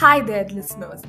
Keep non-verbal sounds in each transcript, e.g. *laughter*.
Hi there, listeners.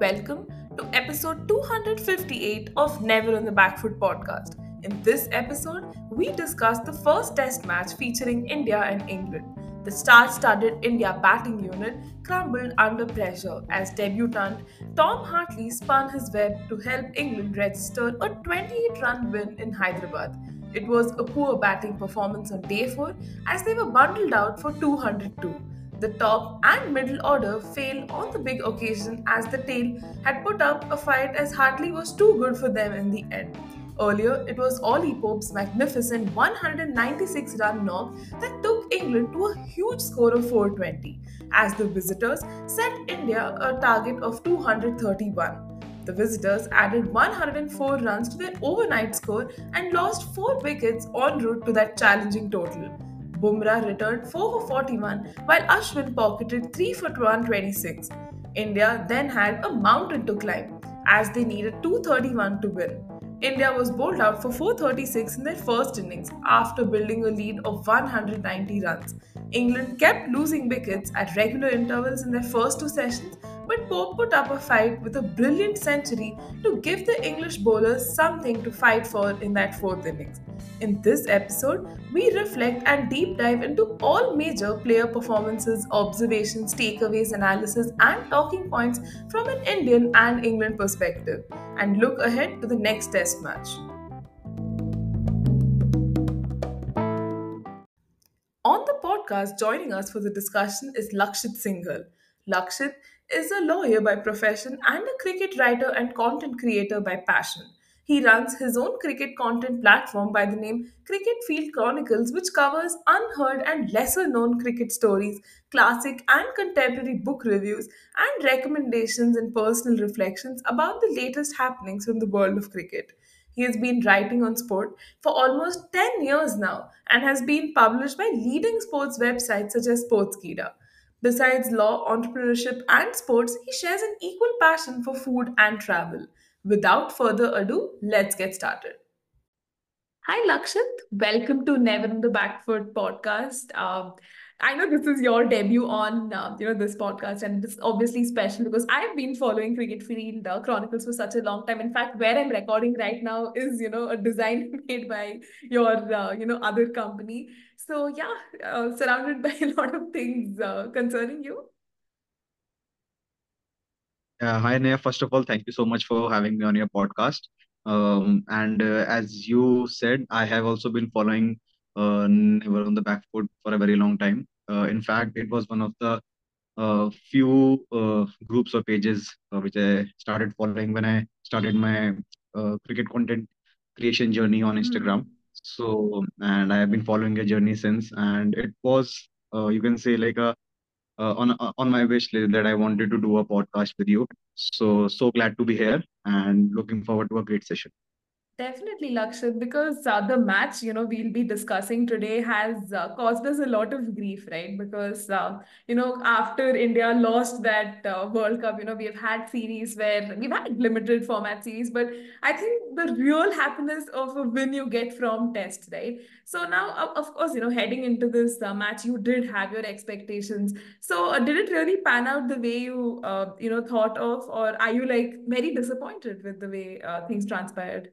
Welcome to episode 258 of Never on the Back Foot podcast. In this episode, we discuss the first test match featuring India and England. The star studded India batting unit crumbled under pressure as debutant Tom Hartley spun his web to help England register a 28 run win in Hyderabad. It was a poor batting performance on day 4 as they were bundled out for 202. The top and middle order failed on the big occasion as the tail had put up a fight as Hartley was too good for them in the end. Earlier, it was Ollie Pope's magnificent 196 run knock that took England to a huge score of 420, as the visitors set India a target of 231. The visitors added 104 runs to their overnight score and lost 4 wickets en route to that challenging total. Bumrah returned 4 for 41 while Ashwin pocketed 3 for 126. India then had a mountain to climb as they needed 231 to win. India was bowled out for 436 in their first innings after building a lead of 190 runs. England kept losing wickets at regular intervals in their first two sessions, but Pope put up a fight with a brilliant century to give the English bowlers something to fight for in that fourth innings. In this episode, we reflect and deep dive into all major player performances, observations, takeaways, analysis, and talking points from an Indian and England perspective, and look ahead to the next test match. On the podcast, joining us for the discussion is Lakshit Singhal. Lakshit is a lawyer by profession and a cricket writer and content creator by passion. He runs his own cricket content platform by the name Cricket Field Chronicles, which covers unheard and lesser known cricket stories, classic and contemporary book reviews, and recommendations and personal reflections about the latest happenings from the world of cricket. He has been writing on sport for almost 10 years now and has been published by leading sports websites such as Sportskeeda. Besides law, entrepreneurship, and sports, he shares an equal passion for food and travel. Without further ado, let's get started. Hi, Lakshit. Welcome to Never on the Back Foot podcast. Um, I know this is your debut on uh, you know this podcast, and it's obviously special because I've been following Cricket Field uh, Chronicles for such a long time. In fact, where I'm recording right now is you know a design *laughs* made by your uh, you know other company. So yeah, uh, surrounded *laughs* by a lot of things uh, concerning you. Hi, Neha. First of all, thank you so much for having me on your podcast. Um, and uh, as you said, I have also been following Never on the Back Foot for a very long time. Uh, in fact, it was one of the uh, few uh, groups or pages uh, which I started following when I started my uh, cricket content creation journey on Instagram. Hmm. So, and I have been following a journey since, and it was, uh, you can say, like a uh, on uh, on my wish list that I wanted to do a podcast with you. So so glad to be here and looking forward to a great session. Definitely, Lakshit, because uh, the match, you know, we'll be discussing today has uh, caused us a lot of grief, right? Because, uh, you know, after India lost that uh, World Cup, you know, we've had series where we've had limited format series, but I think the real happiness of a win you get from test, right? So now, of course, you know, heading into this uh, match, you did have your expectations. So uh, did it really pan out the way you, you know, thought of, or are you like very disappointed with the way things transpired?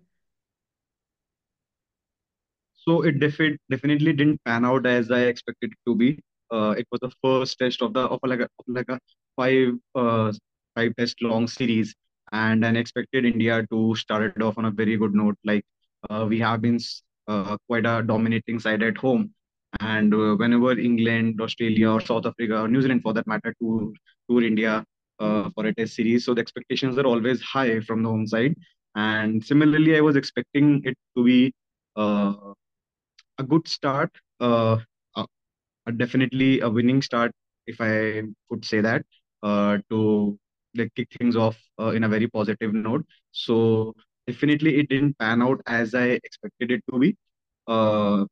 So it defi- definitely didn't pan out as I expected it to be. Uh, it was the first test of the of like a, of like a five uh, five test long series, and I expected India to start it off on a very good note. Like uh, we have been uh, quite a dominating side at home, and uh, whenever England, Australia, or South Africa, or New Zealand for that matter, tour tour India uh, for a test series, so the expectations are always high from the home side. And similarly, I was expecting it to be. Uh, a good start, uh, uh, definitely a winning start, if I could say that, uh, to like kick things off uh, in a very positive note. So definitely it didn't pan out as I expected it to be. Uh,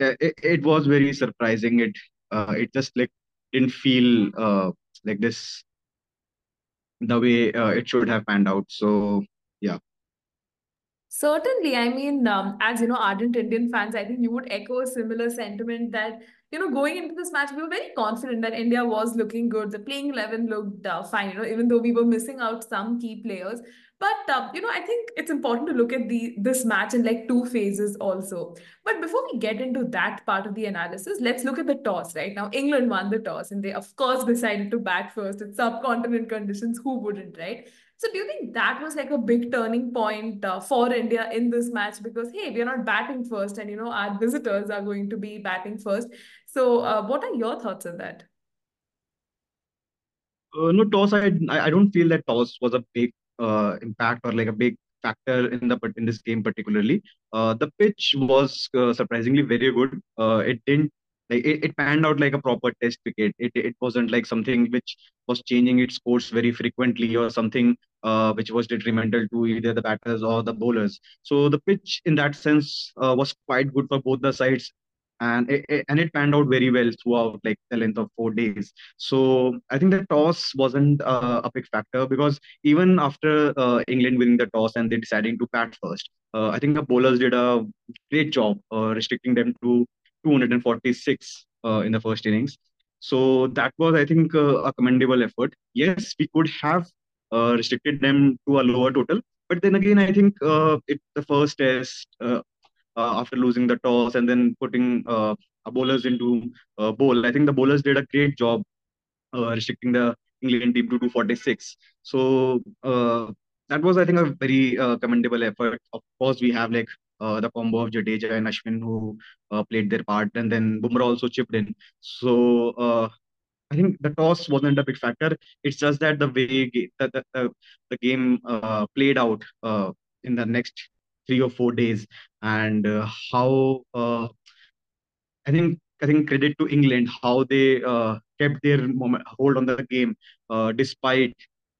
it, it was very surprising. It uh, it just like didn't feel uh, like this the way uh, it should have panned out. So yeah. Certainly, I mean, um, as you know, ardent Indian fans, I think you would echo a similar sentiment that you know going into this match, we were very confident that India was looking good. The playing eleven looked uh, fine, you know, even though we were missing out some key players. But uh, you know, I think it's important to look at the this match in like two phases also. But before we get into that part of the analysis, let's look at the toss. Right now, England won the toss, and they of course decided to bat first. It's subcontinent conditions. Who wouldn't, right? So do you think that was like a big turning point uh, for India in this match? Because hey, we are not batting first, and you know our visitors are going to be batting first. So uh, what are your thoughts on that? Uh, no, toss. I I don't feel that toss was a big uh, impact or like a big factor in the in this game particularly. Uh, the pitch was uh, surprisingly very good. It didn't like it, it panned out like a proper test wicket. It it wasn't like something which was changing its course very frequently or something uh, which was detrimental to either the batters or the bowlers. So the pitch in that sense uh, was quite good for both the sides. And it, it- and it panned out very well throughout like the length of four days. So I think the toss wasn't uh, a big factor because even after uh, England winning the toss and they deciding to bat first, uh, I think the bowlers did a great job uh, restricting them to 246 uh, in the first innings. So that was, I think, uh, a commendable effort. Yes, we could have uh, restricted them to a lower total, but then again, I think uh, it the first test uh, uh, after losing the toss and then putting bowlers into bowl. I think the bowlers did a great job restricting the England team to 246. So that was, I think, a very commendable effort. Of course, we have like uh, the combo of Jadeja and Ashwin who uh, played their part, and then Bumrah also chipped in. So uh, I think the toss wasn't a big factor. It's just that the way ga- the, the, the, the game uh, played out uh, in the next three or four days, and how I think I think credit to England how they kept their moment, hold on the game despite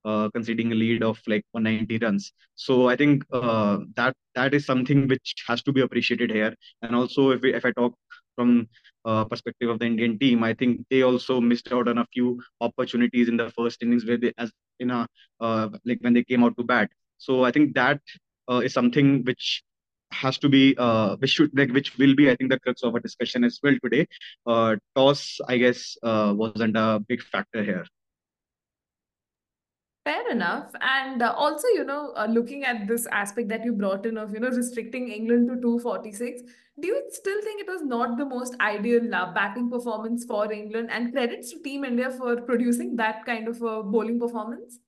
uh, conceding a lead of like 190 runs. So I think uh, that that is something which has to be appreciated here. And also, if we, if I talk from uh, perspective of the Indian team, I think they also missed out on a few opportunities in the first innings where they as in a uh, like when they came out to bat. So I think that uh, is something which has to be uh, which should like which will be I think the crux of our discussion as well today. Uh, toss, I guess, uh, wasn't a big factor here. Fair enough. And uh, also, you know, uh, looking at this aspect that you brought in of, you know, restricting England to 246, do you still think it was not the most ideal uh, batting performance for England? And credits to Team India for producing that kind of a bowling performance?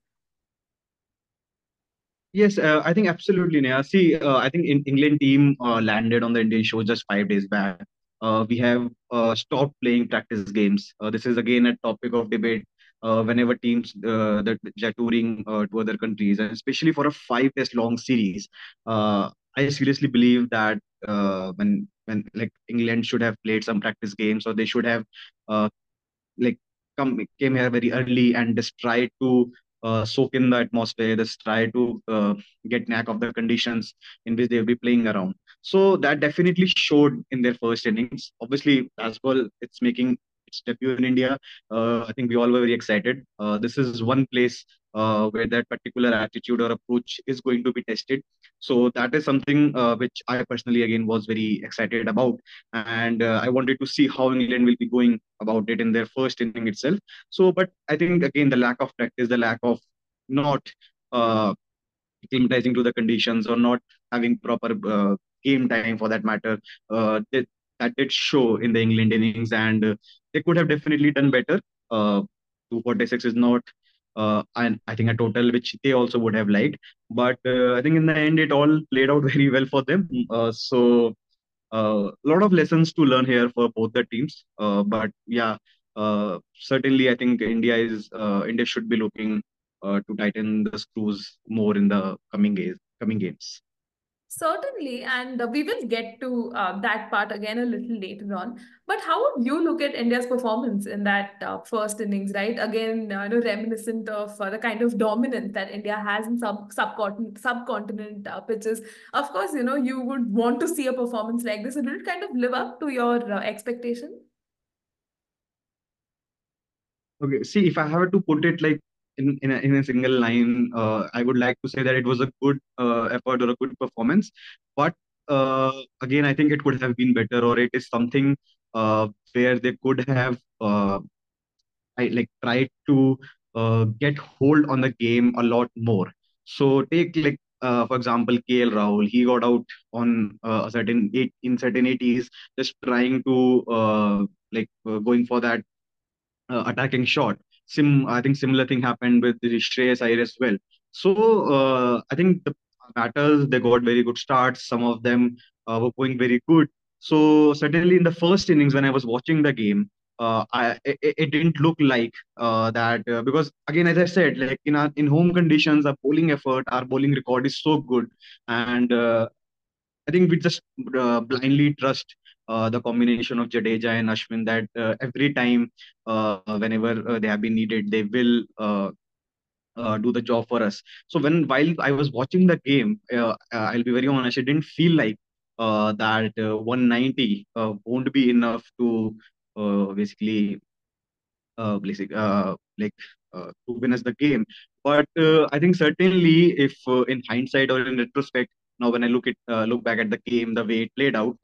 Yes, uh, I think absolutely, Neha. See, uh, I think in England team uh, landed on the Indian show just five days back. Uh, we have uh, stopped playing practice games. Uh, this is again a topic of debate uh, whenever teams uh, that are touring uh, to other countries, and especially for a five test long series. Uh, I seriously believe that uh, when when like England should have played some practice games, or they should have uh, like come came here very early and just try to uh, soak in the atmosphere, just try to uh, get knack of the conditions in which they'll be playing around. So that definitely showed in their first innings. Obviously, Bazball, it's making its debut in India. Uh, I think we all were very excited. Uh, this is one place uh, where that particular attitude or approach is going to be tested. So that is something which I personally again was very excited about, and I wanted to see how England will be going about it in their first inning itself. So, but I think again the lack of practice, the lack of not uh, acclimatizing to the conditions or not having proper uh, game time for that matter, uh, that, did show in the England innings, and they could have definitely done better. Uh, 246 is not, uh, and I think a total which they also would have liked, but uh, I think in the end it all played out *laughs* very well for them. Uh, so a uh, lot of lessons to learn here for both the teams. Uh, but yeah, uh, certainly I think India is uh, India should be looking uh, to tighten the screws more in the coming games. Coming games. Certainly, and we will get to uh, that part again a little later on. But how would you look at India's performance in that uh, first innings, right? Again, you know, reminiscent of uh, the kind of dominance that India has in sub subcontinent subcontinent uh, pitches. Of course, you know, you would want to see a performance like this. Did it kind of live up to your uh, expectation? Okay, see if I have to put it like in in a, in a single line, uh, I would like to say that it was a good uh, effort or a good performance. But uh, again, I think it could have been better, or it is something uh, where they could have uh, I like tried to uh, get hold on the game a lot more. So take like uh, for example KL Rahul, he got out on uh, a certain eight in certain 80s, just trying to uh, like uh, going for that uh, attacking shot. Sim, I think similar thing happened with the Shreyas Iyer as well. So uh, I think the batters they got very good starts. Some of them uh, were going very good. So certainly in the first innings when I was watching the game, uh, I it, it didn't look like uh, that uh, because again as I said like in our in home conditions our bowling effort our bowling record is so good and uh, I think we just uh, blindly trust the combination of Jadeja and Ashwin that uh, every time, uh, whenever uh, they have been needed, they will uh, uh, do the job for us. So when while I was watching the game, uh, uh, I'll be very honest, it didn't feel like uh, that uh, 190 uh, won't be enough to uh, basically uh, basic, uh, like uh, to win us the game. But uh, I think certainly, if uh, in hindsight or in retrospect, now when I look at uh, look back at the game, the way it played out,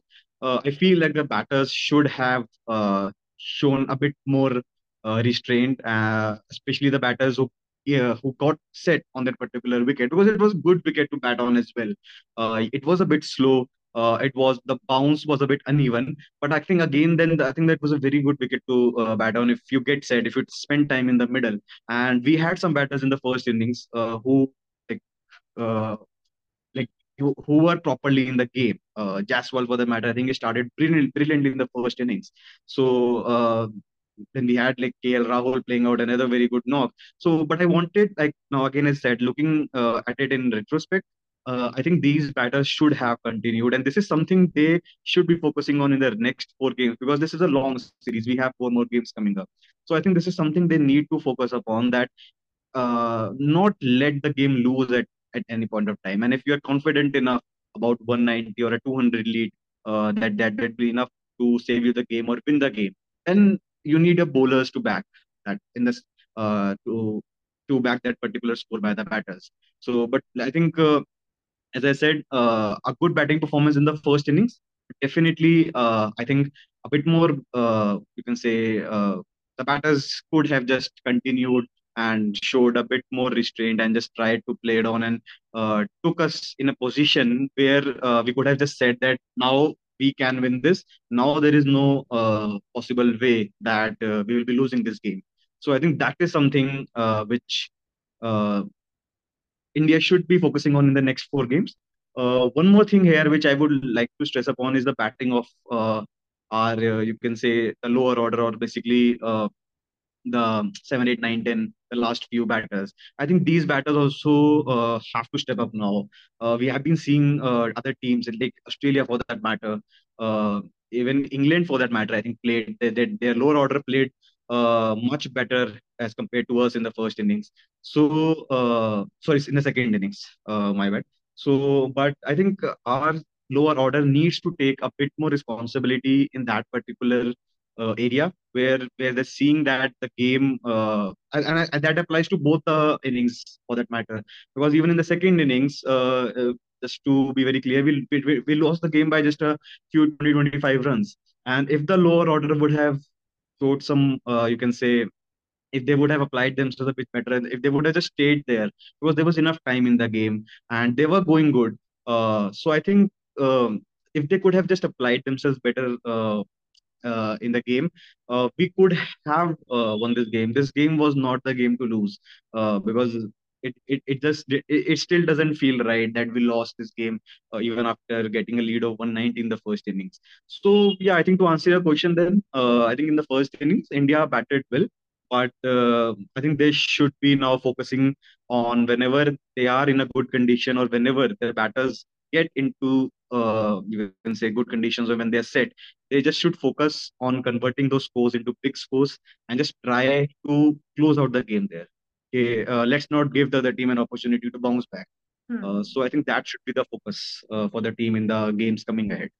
uh, I feel like the batters should have uh, shown a bit more uh, restraint, uh, especially the batters who yeah, who got set on that particular wicket because it was a good wicket to bat on as well. Uh, it was a bit slow. Uh, it was the bounce was a bit uneven, but I think again, then I think that was a very good wicket to bat on if you get set, if you spend time in the middle. And we had some batters in the first innings who like who, who were properly in the game. Uh, Jaiswal, for the matter, I think he started brilliant, brilliantly in the first innings. So uh, then we had like KL Rahul playing out another very good knock. So, but I wanted like now again, I said, looking uh, at it in retrospect. Uh, I think these batters should have continued, and this is something they should be focusing on in their next four games because this is a long series. We have four more games coming up, so I think this is something they need to focus upon. That uh, not let the game lose at, at any point of time. And if you're confident enough about 190 or a 200 lead, uh, that that would be enough to save you the game or win the game, then you need a bowlers to back that in this uh, to to back that particular score by the batters. So, but I think uh, as I said, uh, a good batting performance in the first innings. Definitely, uh, I think a bit more, uh, you can say, uh, the batters could have just continued and showed a bit more restraint and just tried to play it on and uh, took us in a position where uh, we could have just said that now we can win this. Now there is no uh, possible way that uh, we will be losing this game. So I think that is something uh, which uh, India should be focusing on in the next four games. One more thing here, which I would like to stress upon, is the batting of our, you can say, the lower order, or basically the 7, 8, 9, 10, the last few batters. I think these batters also uh, have to step up now. Uh, we have been seeing uh, other teams, like Australia for that matter, uh, even England for that matter, I think played they, they, their lower order played uh, much better as compared to us in the first innings. So, uh, sorry, in the second innings, my bad. So, but I think our lower order needs to take a bit more responsibility in that particular uh, area where where they're seeing that the game uh, and, and, that applies to both the innings for that matter. Because even in the second innings uh, uh, just to be very clear we, we we lost the game by just a few 20 25 runs. And if the lower order would have showed some uh, you can say if they would have applied themselves a bit better if they would have just stayed there because there was enough time in the game and they were going good. Uh, so i think um, if they could have just applied themselves better uh, uh, in the game, uh, we could have uh, won this game. This game was not the game to lose uh, because it, it, it just it, it still doesn't feel right that we lost this game uh, even after getting a lead of 190 in the first innings. So yeah, I think to answer your question, then uh, I think in the first innings India batted well. But uh, I think they should be now focusing on whenever they are in a good condition or whenever their batters get into uh, you can say good conditions or when they're set, they just should focus on converting those scores into big scores and just try to close out the game there. Okay, uh, let's not give the other team an opportunity to bounce back. Hmm. Uh, so I think that should be the focus uh, for the team in the games coming ahead.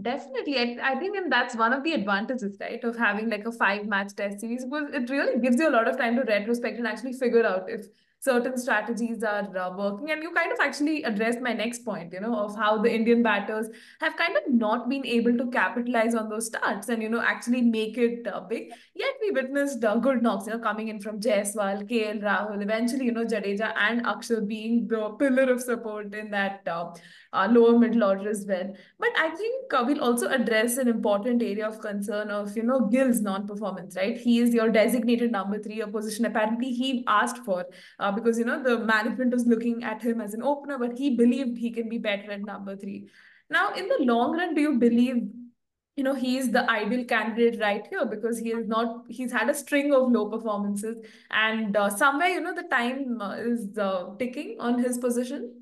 Definitely. I, I think and that's one of the advantages, right, of having like a five match test series because it really gives you a lot of time to retrospect and actually figure out if certain strategies are uh, working. And you kind of actually addressed my next point, you know, of how the Indian batters have kind of not been able to capitalize on those starts and, you know, actually make it uh, big. Yet we witnessed uh, good knocks, you know, coming in from Jaiswal, KL Rahul, eventually, you know, Jadeja and Akshar being the pillar of support in that uh, uh, lower middle order as well. But I think uh, we'll also address an important area of concern of, you know, Gill's non-performance, right? He is your designated number three, a position apparently he asked for uh, because, you know, the management was looking at him as an opener, but he believed he can be better at number three. Now, in the long run, do you believe you know he is the ideal candidate right here because he is not he's had a string of low performances and uh, somewhere you know the time uh, is uh, ticking on his position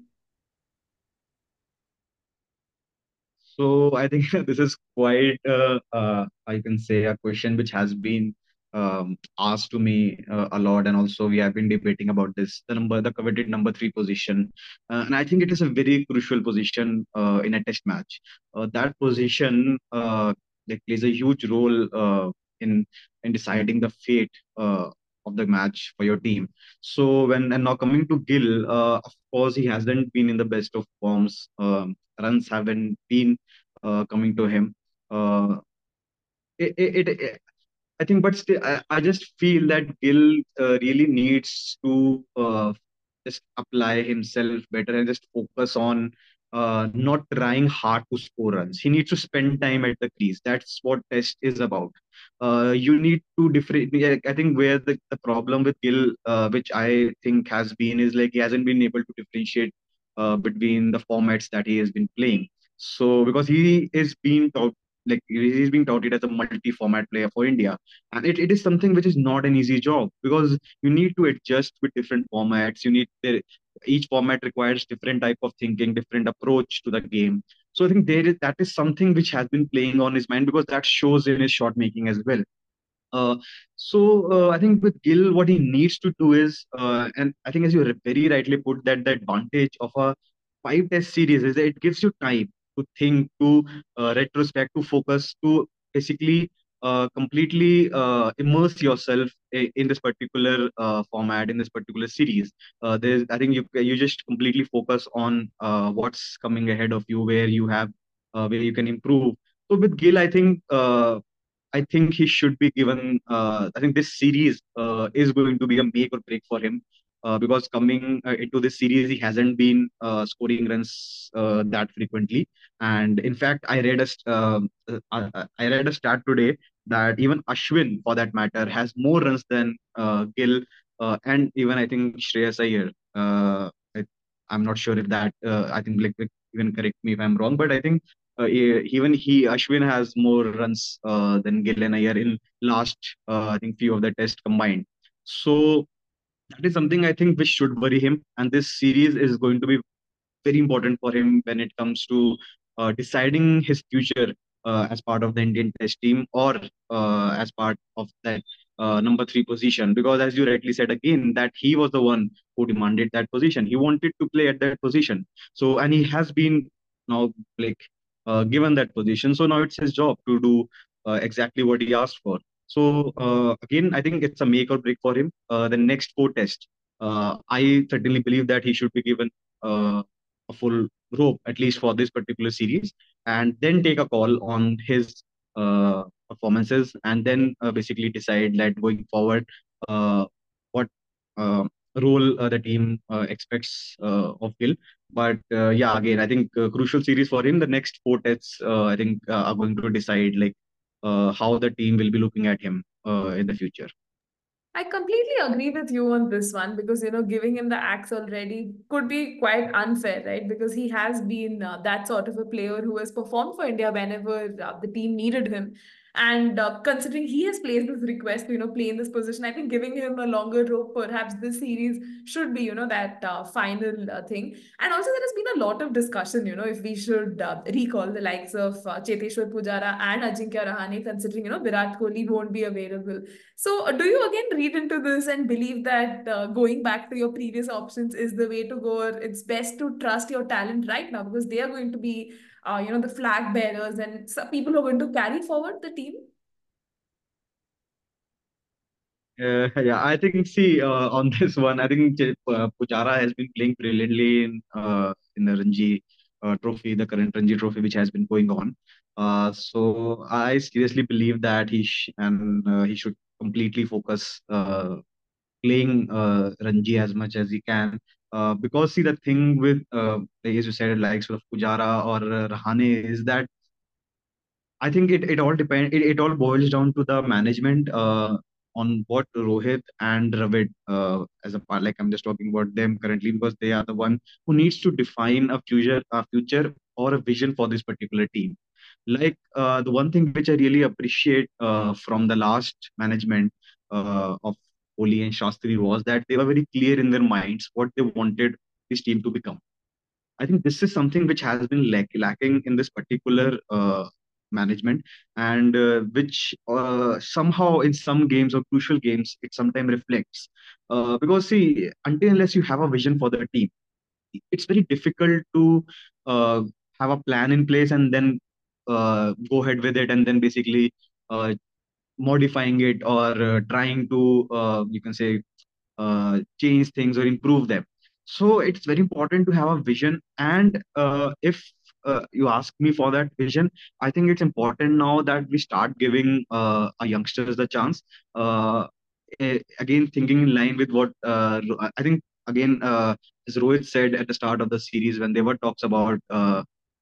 So I think *laughs* this is quite, uh, uh, I can say, a question which has been um, asked to me uh, a lot, and also we have been debating about this, the number, the coveted number three position, uh, and I think it is a very crucial position uh, in a test match. Uh, that position uh, like plays a huge role uh, in in deciding the fate uh, of the match for your team. So when and now coming to Gill, uh, of course he hasn't been in the best of forms. Um, runs haven't been uh, coming to him. Uh, it, it, it, I think, but still, I, I just feel that Gill uh, really needs to uh, just apply himself better and just focus on uh, not trying hard to score runs. He needs to spend time at the crease. That's what Test is about. Uh, you need to different. I think where the, the problem with Gill, uh, which I think has been, is like he hasn't been able to differentiate uh, between the formats that he has been playing. So because he is being taught like he's being touted as a multi-format player for India, and it, it is something which is not an easy job because you need to adjust with different formats. You need there each format requires different type of thinking, different approach to the game. So I think there is that is something which has been playing on his mind because that shows in his shot making as well. Uh, so uh, I think with Gill, what he needs to do is, uh, and I think as you very rightly put, that the advantage of a five test series is that it gives you time to think, to uh, retrospect, to focus, to basically uh, completely uh, immerse yourself in, this particular uh, format, in this particular series. Uh, there's, I think you you just completely focus on uh, what's coming ahead of you, where you have, uh, where you can improve. So with Gill, I think uh, I think he should be given. Uh, I think this series uh, is going to be a make or break for him uh, because coming uh, into this series, he hasn't been uh, scoring runs uh, that frequently. And in fact, I read a st- um, uh, I, I read a stat today that even Ashwin, for that matter, has more runs than Gill and even I think Shreyas Iyer. I, I'm not sure if that. I think like, like, even correct me if I'm wrong, but I think uh, even he Ashwin has more runs uh, than Gill and Iyer in last uh, I think few of the tests combined. So that is something I think which should worry him. And this series is going to be very important for him when it comes to uh, deciding his future uh, as part of the Indian Test team or uh, as part of that uh, number three position. Because as you rightly said again, that he was the one who demanded that position. He wanted to play at that position. So and he has been now like uh, given that position. So now it's his job to do uh, exactly what he asked for. So uh, again, I think it's a make or break for him. Uh, the next four tests, uh, I certainly believe that he should be given uh, a full rope at least for this particular series, and then take a call on his uh, performances, and then uh, basically decide that going forward, what role the team expects of Gill. But yeah, again, I think crucial series for him. The next four tests, I think, are going to decide like uh, how the team will be looking at him uh, in the future. I completely agree with you on this one because, you know, giving him the axe already could be quite unfair, right? Because he has been uh, that sort of a player who has performed for India whenever uh, the team needed him. And uh, considering he has placed this request to, you know, play in this position, I think giving him a longer rope, perhaps this series should be, you know, that uh, final uh, thing. And also, there has been a lot of discussion, you know, if we should uh, recall the likes of uh, Cheteshwar Pujara and Ajinkya Rahane, considering, you know, Virat Kohli won't be available so, uh, do you again read into this and believe that uh, going back to your previous options is the way to go, or it's best to trust your talent right now because they are going to be uh, you know, the flag bearers and some people who are going to carry forward the team? Uh, yeah, I think see uh, on *laughs* this one, I think uh, Pujara has been playing brilliantly in uh, in the Ranji uh, Trophy, the current Ranji Trophy, which has been going on. Uh, so I seriously believe that he and uh, he should completely focus uh, playing uh, Ranji as much as he can. Uh, because see the thing with uh, as you said, like sort of Pujara or uh, Rahane is that I think it, it all depends. It, it all boils down to the management uh, on what Rohit and Dravid uh, as a part. Like I'm just talking about them currently because they are the one who needs to define a future, a future or a vision for this particular team. Like uh, the one thing which I really appreciate uh, from the last management uh, of Kohli and Shastri was that they were very clear in their minds what they wanted this team to become I think this is something which has been lack- lacking in this particular uh, management, and uh, which uh, somehow in some games or crucial games it sometimes reflects. Uh, because see, until unless you have a vision for the team, it's very difficult to uh, have a plan in place and then uh, go ahead with it, and then basically modifying it or uh, trying to uh, you can say uh, change things or improve them. So it's very important to have a vision. And if uh, you ask me for that vision, I think it's important now that we start giving uh, our youngsters the chance. Uh, eh, again, thinking in line with what uh, I think, again, as Rohit said at the start of the series when there were talks about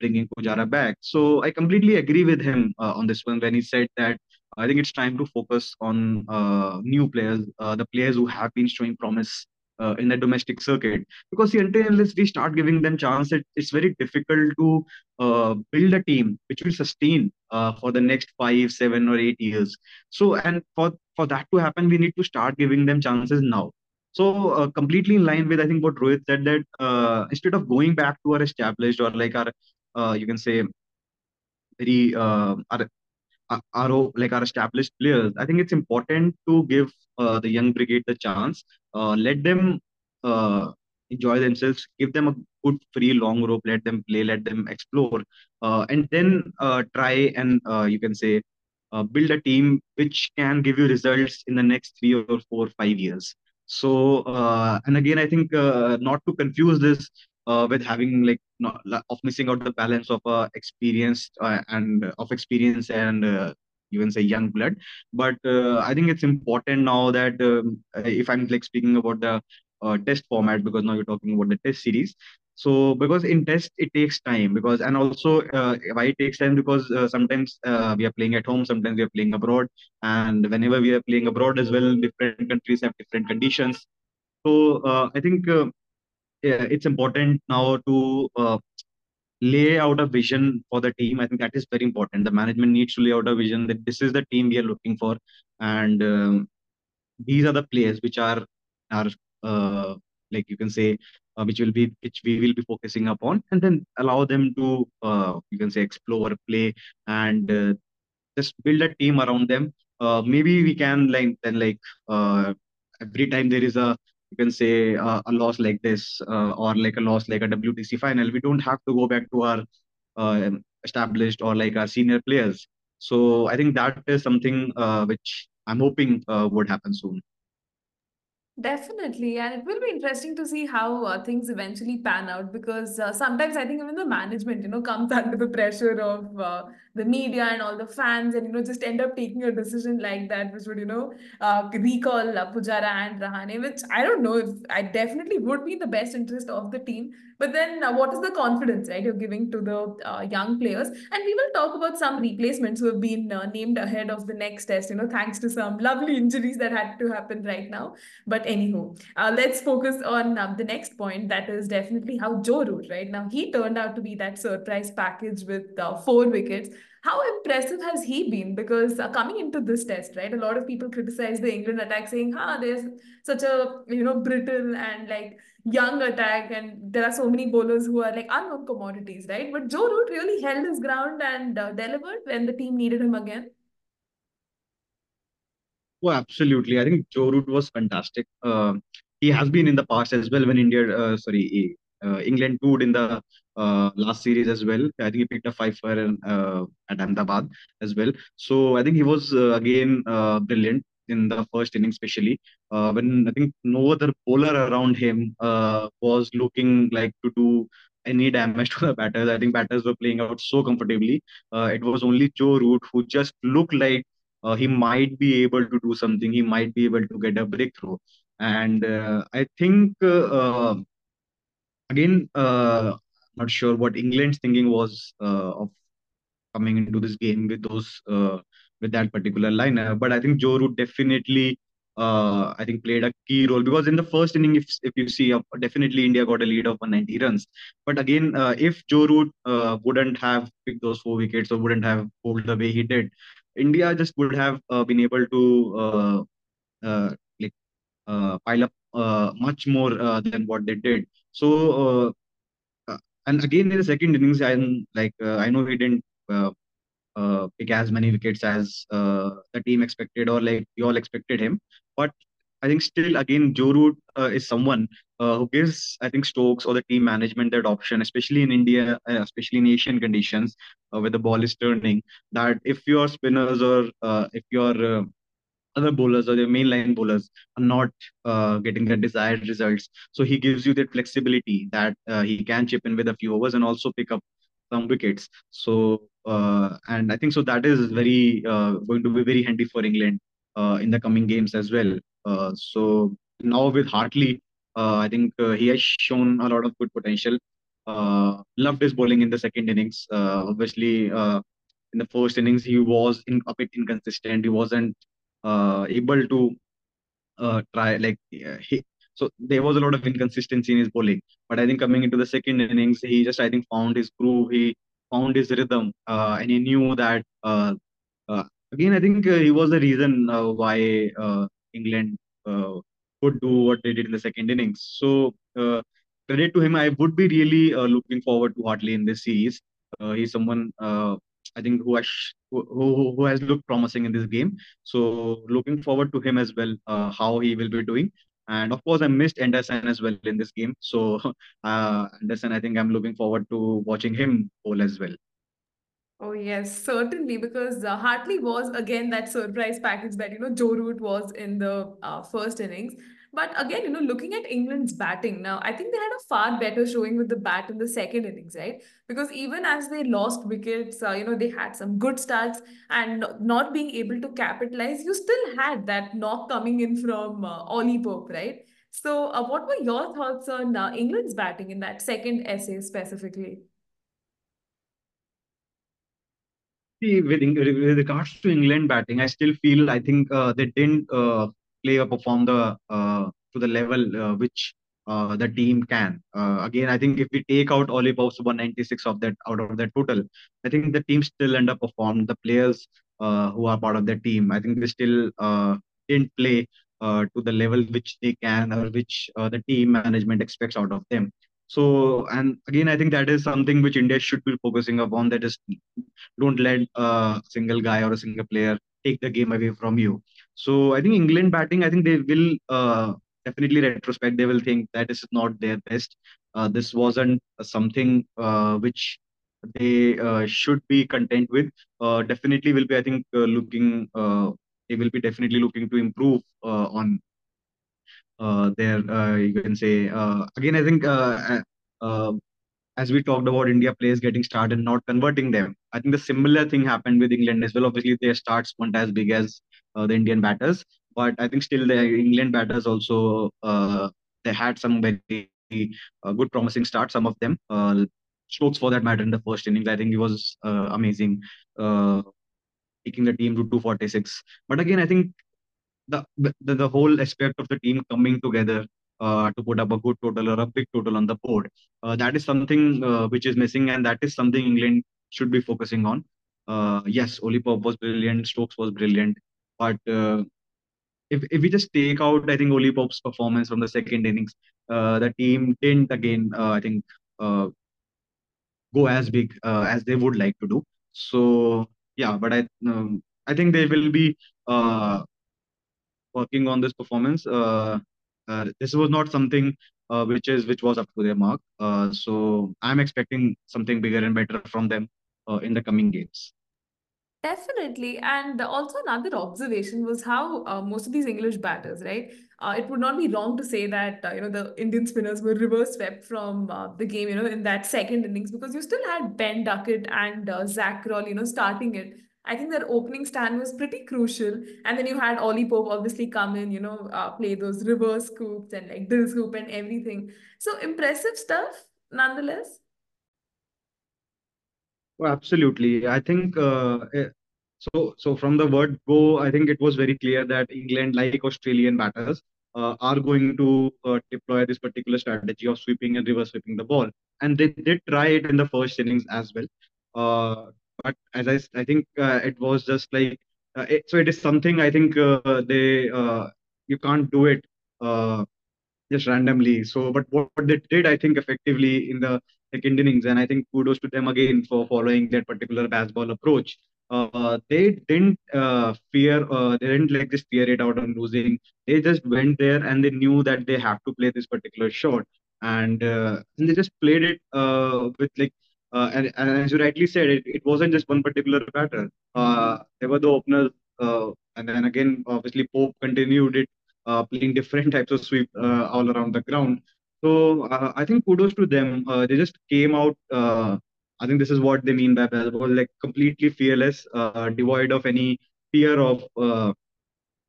bringing Pujara back. So I completely agree with him on this one when he said that I think it's time to focus on uh, new players, uh, the players who have been showing promise uh, in the domestic circuit. Because until unless we start giving them chance, it, it's very difficult to uh, build a team which will sustain uh, for the next five, seven, or eight years. So, and for for that to happen, we need to start giving them chances now. So, uh, completely in line with I think what Rohit said that uh, instead of going back to our established or like our uh, you can say very uh, our our like our established players, I think it's important to give uh, the young brigade the chance. Uh, let them uh, enjoy themselves. Give them a good free long rope. Let them play. Let them explore, uh, and then uh, try and uh, you can say build a team which can give you results in the next three or four, five years. So, and again, I think not to confuse this uh, with having like not of missing out the balance of uh, experience uh, and of experience and uh, even say young blood. But uh, I think it's important now that um, if I'm like speaking about the uh, test format because now you're talking about the test series. So because in test it takes time because and also uh, why it takes time because uh, sometimes uh, we are playing at home, sometimes we are playing abroad, and whenever we are playing abroad as well, different countries have different conditions. So uh, I think uh, it's important now to uh, lay out a vision for the team. I think that is very important. The management needs to lay out a vision that this is the team we are looking for, and um, these are the players which are are uh, like you can say uh, which will be which we will be focusing upon, and then allow them to uh, you can say explore, play, and uh, just build a team around them. Uh, maybe we can like then like uh, every time there is a you can say uh, a loss like this uh, or like a loss like a WTC final, we don't have to go back to our uh, established or like our senior players. So I think that is something uh, which I'm hoping uh, would happen soon. Definitely, and it will be interesting to see how uh, things eventually pan out because uh, sometimes I think even the management, you know, comes *laughs* under the pressure of uh, the media and all the fans, and you know, just end up taking a decision like that, which would you know uh, recall uh, Pujara and Rahane, which I don't know if I definitely would be in the best interest of the team. But then, uh, what is the confidence, right, you're giving to the uh, young players? And we will talk about some replacements who have been uh, named ahead of the next test, you know, thanks to some lovely injuries that had to happen right now. But anywho, uh, let's focus on um, the next point. That is definitely how Joe Root, right? Now, he turned out to be that surprise package with uh, four wickets. How impressive has he been? Because uh, coming into this test, right, a lot of people criticize the England attack, saying, "Ha, there's such a you know brittle and like young attack, and there are so many bowlers who are like unknown commodities, right?" But Joe Root really held his ground and uh, delivered when the team needed him again. Oh, absolutely. I think Joe Root was fantastic. Uh, he has been in the past as well when India, uh, sorry, uh, England toured in the uh, last series as well. I think he picked a five for uh, at Ahmedabad as well. So I think he was uh, again uh, brilliant in the first inning, especially uh, when I think no other bowler around him uh, was looking like to do any damage *laughs* to the batters. I think batters were playing out so comfortably. Uh, it was only Joe Root who just looked like uh, he might be able to do something. He might be able to get a breakthrough. And uh, I think uh, again, not sure what England's thinking was of coming into this game with those with that particular lineup. But I think Joe Root definitely uh, I think played a key role because in the first inning, if if you see, uh, definitely India got a lead of 190 runs. But again, uh, if Joe Root uh, wouldn't have picked those four wickets or wouldn't have bowled the way he did, India just would have uh, been able to uh, uh, like uh, pile up uh, much more uh, than what they did. So. Uh, uh, and again in the second innings, I'm like uh, I know he didn't uh, uh, pick as many wickets as uh, the team expected or like we all expected him. But I think still, again, Joe Root uh, is someone uh, who gives, I think, Stokes or the team management that option, especially in India, uh, especially in Asian conditions uh, where the ball is turning, that if your spinners or if your other bowlers or the mainline bowlers are not uh, getting the desired results. So he gives you that flexibility that uh, he can chip in with a few overs and also pick up some wickets. So uh, and I think so that is very uh, going to be very handy for England uh, in the coming games as well. Uh, so now with Hartley, uh, I think uh, he has shown a lot of good potential. Uh, loved his bowling in the second innings. Uh, obviously, uh, in the first innings he was in, a bit inconsistent. He wasn't uh, able to uh, try like uh, he. So there was a lot of inconsistency in his bowling, but I think coming into the second innings, he just I think found his groove. He found his rhythm, uh, and he knew that. Uh, uh, again, I think uh, he was the reason uh, why uh, England could do what they did in the second innings. So credit to him. I would be really looking forward to Hartley in this series. He's someone I think who has who who has looked promising in this game. So looking forward to him as well. Uh, how he will be doing. And of course, I missed Anderson as well in this game. So *laughs* uh, Anderson, I think I'm looking forward to watching him bowl as well. Oh, yes, certainly, because uh, Hartley was again that surprise package that, you know, Joe Root was in the uh, first innings. But again, you know, looking at England's batting now, I think they had a far better showing with the bat in the second innings, right? Because even as they lost wickets, uh, you know, they had some good starts and not being able to capitalize, you still had that knock coming in from uh, Ollie Pope, right? So, uh, what were your thoughts on uh, England's batting in that second essay specifically? See, with, with regards to England batting, I still feel I think uh, they didn't uh, play or perform the uh, to the level uh, which uh, the team can. Uh, again, I think if we take out Ollie Pope's 196 of that out of that total, I think the team still underperformed. The players uh, who are part of the team, I think they still uh, didn't play to the level which they can or which the team management expects out of them. So, and again, I think that is something which India should be focusing upon. That is don't let a single guy or a single player take the game away from you. So I think England batting, I think they will uh, definitely retrospect. They will think that this is not their best. Uh, this wasn't something uh, which they uh, should be content with. Uh, definitely will be, I think, uh, looking. They will be definitely looking to improve on their. You can say again. I think as we talked about India players getting started, not converting them. I think the similar thing happened with England as well. Obviously, their starts weren't as big as the Indian batters, but I think still the England batters also uh, they had some very uh, good promising starts. Some of them, uh, Stokes for that matter, in the first innings, I think he was uh, amazing, uh, taking the team to 246. But again, I think the the, the whole aspect of the team coming together uh, to put up a good total or a big total on the board. Uh, that is something uh, which is missing, and that is something England should be focusing on. Uh, yes, Ollie Pope was brilliant, Stokes was brilliant, but uh, if if we just take out, I think Ollie Pope's performance from the second innings, uh, the team didn't again, uh, I think, uh, go as big uh, as they would like to do. So yeah, but I um, I think they will be. Uh, working on this performance. Uh, uh, this was not something uh, which is which was up to their mark. Uh, so I'm expecting something bigger and better from them uh, in the coming games. Definitely. And also, another observation was how uh, most of these English batters, right? Uh, it would not be wrong to say that, uh, you know, the Indian spinners were reverse swept from uh, the game, you know, in that second innings because you still had Ben Duckett and uh, Zak Crawley, you know, starting it. I think their opening stand was pretty crucial. And then you had Ollie Pope obviously come in, you know, uh, play those reverse scoops and like Dilscoop and everything. So impressive stuff, nonetheless. Oh, absolutely. I think uh, eh, so. So from the word go, I think it was very clear that England, like Australian batters, uh, are going to uh, deploy this particular strategy of sweeping and reverse sweeping the ball, and they did try it in the first innings as well. Uh, but as I, I think uh, it was just like uh, it, so. It is something I think they you can't do it. Just randomly. So, but what, what they did, I think, effectively in the second innings, and I think kudos to them again for following that particular Bazball approach. Uh, they didn't uh, fear, uh, they didn't like just fear it out on losing. They just went there and they knew that they have to play this particular shot, and, uh, and they just played it uh, with like. Uh, and, and as you rightly said, it, it wasn't just one particular batter. There were the openers, and then again, obviously Pope continued it playing different types of sweep all around the ground. So uh, I think kudos to them. Uh, they just came out. Uh, I think this is what they mean by Bazball, like completely fearless, uh, devoid of any fear of uh,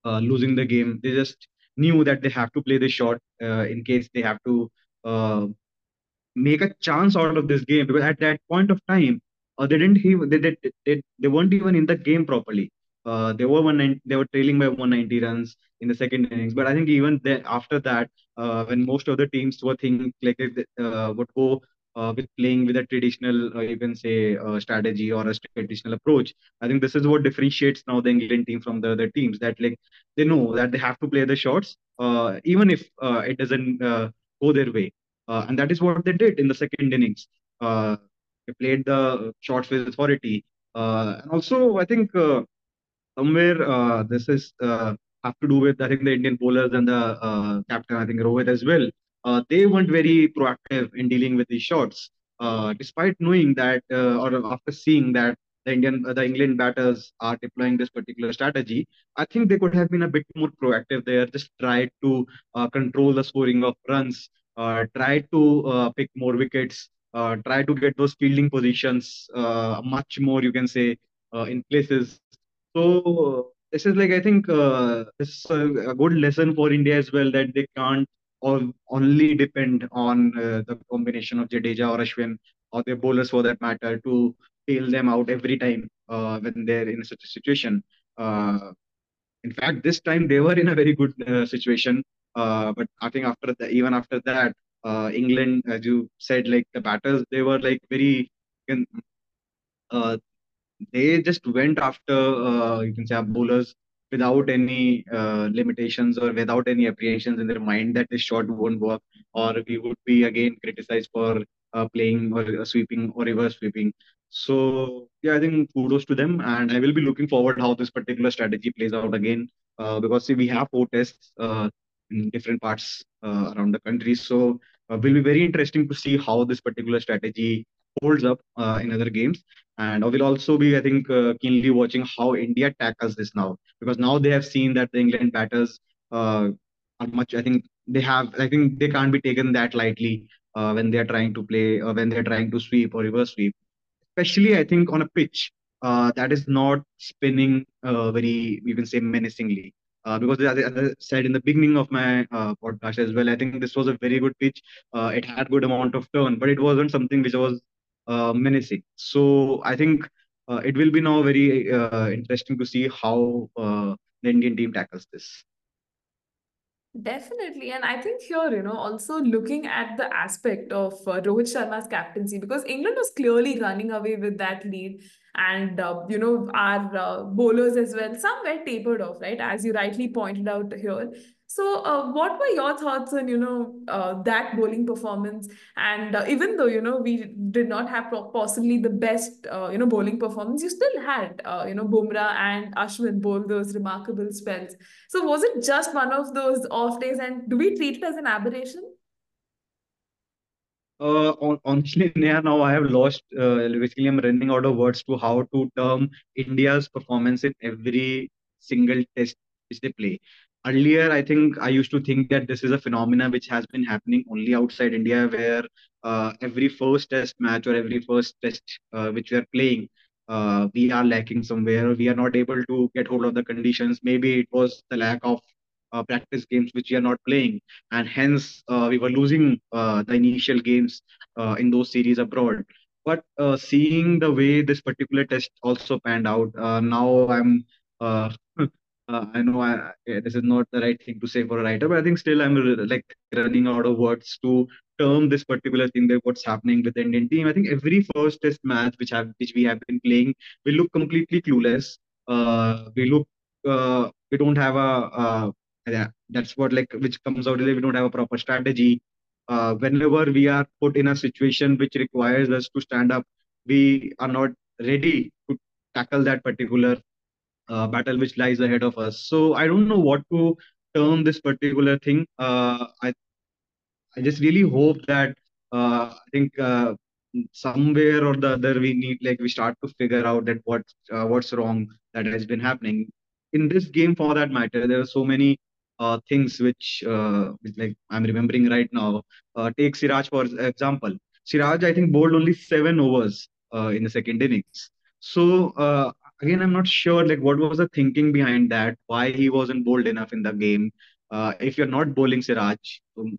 uh, losing the game. They just knew that they have to play the shot in case they have to make a chance out of this game because at that point of time they didn't even they, they, they, they weren't even in the game properly they were one they were trailing by 190 runs in the second innings but i think even after that when most of the teams were thinking like they uh, would go uh, with playing with a traditional uh, you can say uh, strategy or a traditional approach i think this is what differentiates now the england team from the other teams that like they know that they have to play the shots uh, even if uh, it doesn't uh, go their way uh, and that is what they did in the second innings. Uh, they played the shots with authority. Uh, and also, I think uh, somewhere uh, this is uh, have to do with I think the Indian bowlers and the uh, captain I think Rohit as well. Uh, they weren't very proactive in dealing with these shots, uh, despite knowing that uh, or after seeing that the Indian uh, the England batters are deploying this particular strategy. I think they could have been a bit more proactive there. Just tried to uh, control the scoring of runs, uh, tried to pick more wickets. Try to get those fielding positions much more, you can say, in places so this is like I think uh, this is a, good lesson for India as well that they can't all, only depend on uh, the combination of Jadeja or Ashwin or their bowlers for that matter to bail them out every time uh, when they're in such a situation. Uh, in fact, this time they were in a very good uh, situation, uh, but I think after the, even after that, uh, England, as you said, like the batters, they were like very uh, they just went after uh, you can say bowlers without any uh, limitations or without any apprehensions in their mind that this shot won't work or we would be again criticized for uh, playing or uh, sweeping or reverse sweeping. So yeah, I think kudos to them, and I will be looking forward how this particular strategy plays out again uh, because see, we have four tests uh, in different parts uh, around the country, so uh, will be very interesting to see how this particular strategy holds up uh, in other games and I will also be, I think, uh, keenly watching how India tackles this now, because now they have seen that the England batters uh, are much. I think they have. I think they can't be taken that lightly uh, when they are trying to play, or when they are trying to sweep or reverse sweep. Especially, I think, on a pitch uh, that is not spinning uh, very, you can say, menacingly. Uh, because as I said in the beginning of my uh, podcast as well, I think this was a very good pitch. Uh, it had good amount of turn, but it wasn't something which was uh, menacing. So I think uh, it will be now very uh, interesting to see how uh, the Indian team tackles this. Definitely. And I think here, you know, also looking at the aspect of uh, Rohit Sharma's captaincy, because England was clearly running away with that lead. And, uh, you know, our uh, bowlers as well, some were tapered off, right? As you rightly pointed out here. So, uh, what were your thoughts on, you know, uh, that bowling performance? And uh, even though, you know, we did not have possibly the best, uh, you know, bowling performance, you still had, uh, you know, Bumrah and Ashwin bowl those remarkable spells. So was it just one of those off days, and do we treat it as an aberration? Uh, hon- honestly, Neha, now I have lost. Uh, basically, I'm running out of words to how to term India's performance in every single test which they play. Earlier, I think I used to think that this is a phenomena which has been happening only outside India, where uh, every first test match or every first test uh, which we are playing, uh, we are lacking somewhere. We are not able to get hold of the conditions. Maybe it was the lack of uh, practice games which we are not playing and hence uh, we were losing uh, the initial games in those series abroad. But seeing the way this particular test also panned out, now I'm. *laughs* Uh, I know I, yeah, this is not the right thing to say for a writer, but I think still I'm like running out of words to term this particular thing that what's happening with the Indian team. I think every first test match which have which we have been playing, we look completely clueless. Uh, we look uh, we don't have a uh, yeah, that's what like which comes out is we don't have a proper strategy. Uh, whenever we are put in a situation which requires us to stand up, we are not ready to tackle that particular uh, battle which lies ahead of us. So I don't know what to term this particular thing. Uh, I I just really hope that uh, I think uh, somewhere or the other we need like we start to figure out that what uh, what's wrong that has been happening in this game. For that matter, there are so many uh, things which, uh, which like I'm remembering right now. Uh, take Siraj for example. Siraj, I think bowled only seven overs uh, in the second innings. So uh, again, I'm not sure like what was the thinking behind that, why he wasn't bowled enough in the game. Uh, if you're not bowling Siraj, um,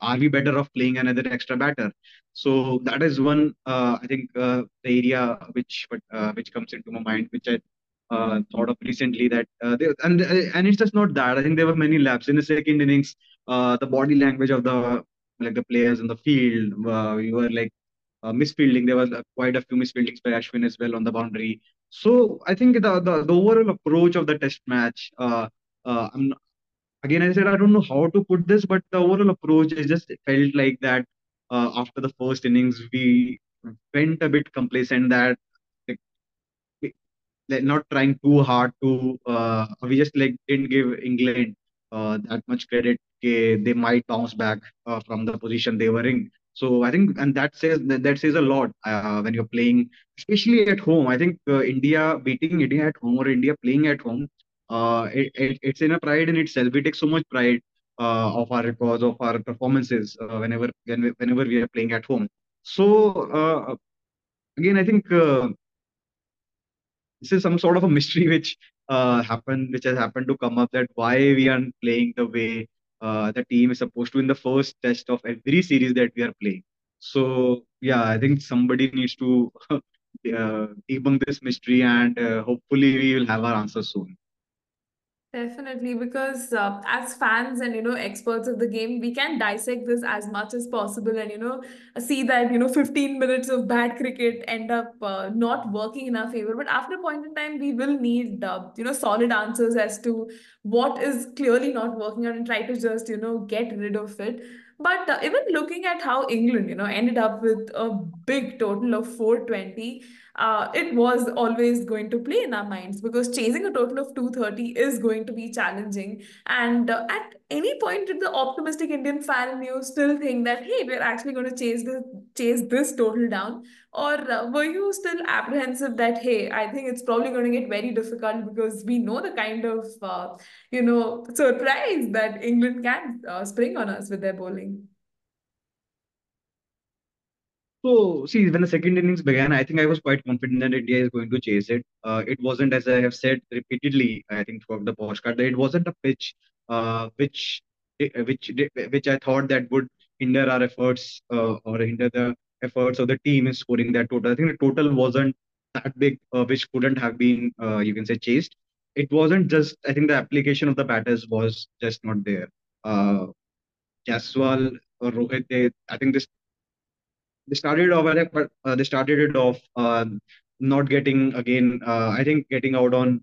are we better off playing another extra batter? So that is one, uh, I think, uh, the area which uh, which comes into my mind, which I uh, thought of recently. That uh, they, and and it's just not that. I think there were many laps in the second innings. The body language of the like the players in the field, uh, we were like uh, misfielding. There was uh, quite a few misfieldings by Ashwin as well on the boundary. So I think the the, the overall approach of the test match. Uh, uh, I'm again, I said I don't know how to put this, but the overall approach is just felt like that uh, after the first innings we went a bit complacent that like, not trying too hard to uh, we just like didn't give England uh, that much credit. They might bounce back uh, from the position they were in. So I think, and that says that, says a lot uh, when you're playing, especially at home. I think uh, India beating India at home or India playing at home uh, it, it, it's in a pride in itself. We take so much pride uh, of our records, of our performances uh, whenever when whenever we are playing at home. So uh, again, I think uh, this is some sort of a mystery which uh, happened, which has happened to come up that why we aren't playing the way uh, the team is supposed to in the first test of every series that we are playing. So yeah, I think somebody needs to *laughs* uh, debunk this mystery, and uh, hopefully we will have our answer soon. Definitely, because uh, as fans and you know experts of the game, we can dissect this as much as possible, and you know see that you know 15 minutes of bad cricket end up uh, not working in our favor. But after a point in time, we will need uh, you know solid answers as to what is clearly not working out, and try to just you know get rid of it. But uh, even looking at how England, you know, ended up with a big total of 420 uh, it was always going to play in our minds because chasing a total of 230 is going to be challenging. And uh, at any point did the optimistic Indian fan in you still think that, hey, we're actually going to chase this, chase this total down? Or uh, were you still apprehensive that, hey, I think it's probably going to get very difficult because we know the kind of, uh, you know, surprise that England can uh, spring on us with their bowling? So, see, when the second innings began, I think I was quite confident that India is going to chase it. Uh, it wasn't, as I have said repeatedly, I think throughout the postcard, that it wasn't a pitch uh, which which which I thought that would hinder our efforts uh, or hinder the efforts of the team in scoring that total. I think the total wasn't that big, uh, which couldn't have been, uh, you can say, chased. It wasn't just, I think the application of the batters was just not there. Uh, Jaiswal or Rohit, they, I think this they started off but uh, they started it off uh, not getting again. Uh, I think getting out on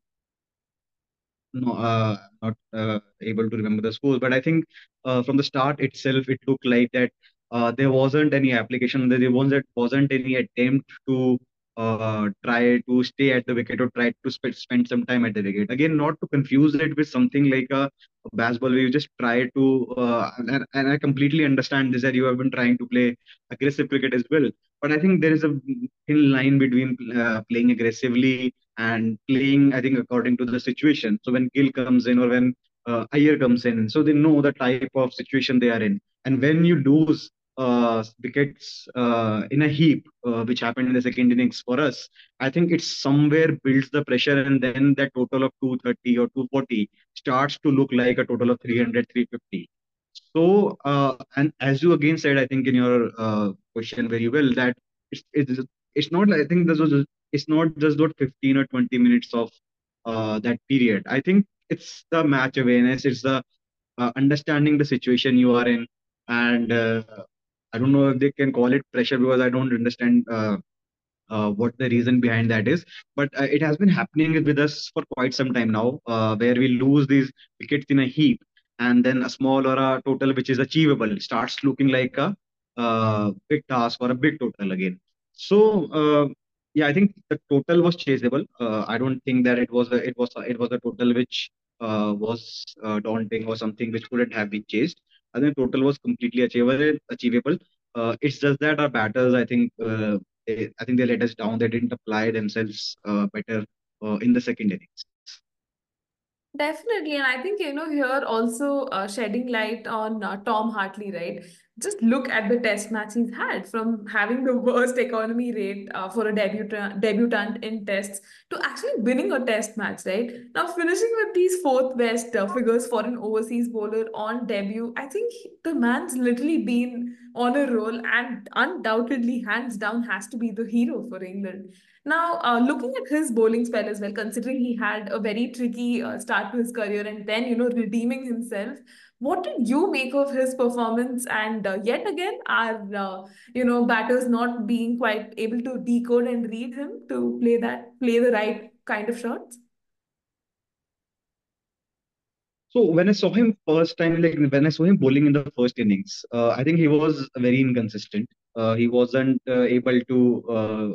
no, uh, not uh, able to remember the scores, but I think uh, from the start itself, it looked like that uh, there wasn't any application. There wasn't wasn't any attempt to uh, try to stay at the wicket or try to sp- spend some time at the wicket. Again, not to confuse it with something like a, a Bazball where you just try to, uh, and, and I completely understand this that you have been trying to play aggressive cricket as well. But I think there is a thin line between uh, playing aggressively and playing, I think, according to the situation. So when Gill comes in or when uh, Iyer comes in, so they know the type of situation they are in. And when you lose uh, wickets uh, in a heap, uh, which happened in the second innings for us, I think it somewhere builds the pressure, and then that total of 230 or 240 starts to look like a total of 300, 350. So, uh, and as you again said, I think in your uh, question very well, that it's it's, it's not. I think this was it's not just about 15 or 20 minutes of uh, that period. I think it's the match awareness. It's the understanding the situation you are in, and I don't know if they can call it pressure because I don't understand uh, uh, what the reason behind that is. But uh, it has been happening with us for quite some time now, uh, where we lose these wickets in a heap, and then a small or a total which is achievable starts looking like a uh, big task or a big total again. So uh, yeah, I think the total was chaseable. I don't think that it was a, it was a, it was a total which was daunting or something which couldn't have been chased. I think total was completely achievable. Achievable. Uh, it's just that our batters, I think, uh, they, I think they let us down. They didn't apply themselves uh, better uh, in the second innings. Definitely, and I think you know here also uh, shedding light on uh, Tom Hartley, right? Just look at the test match he's had from having the worst economy rate uh, for a debutant debutant in tests to actually winning a test match, right? Now finishing with these fourth best uh, figures for an overseas bowler on debut, I think the man's literally been on a roll and undoubtedly hands down has to be the hero for England. Now, uh, looking at his bowling spell as well, considering he had a very tricky uh, start to his career and then, you know, redeeming himself, what did you make of his performance? And uh, yet again, are, uh, you know, batters not being quite able to decode and read him to play that, play the right kind of shots? So when I saw him first time, like when I saw him bowling in the first innings, uh, I think he was very inconsistent. Uh, he wasn't uh, able to uh,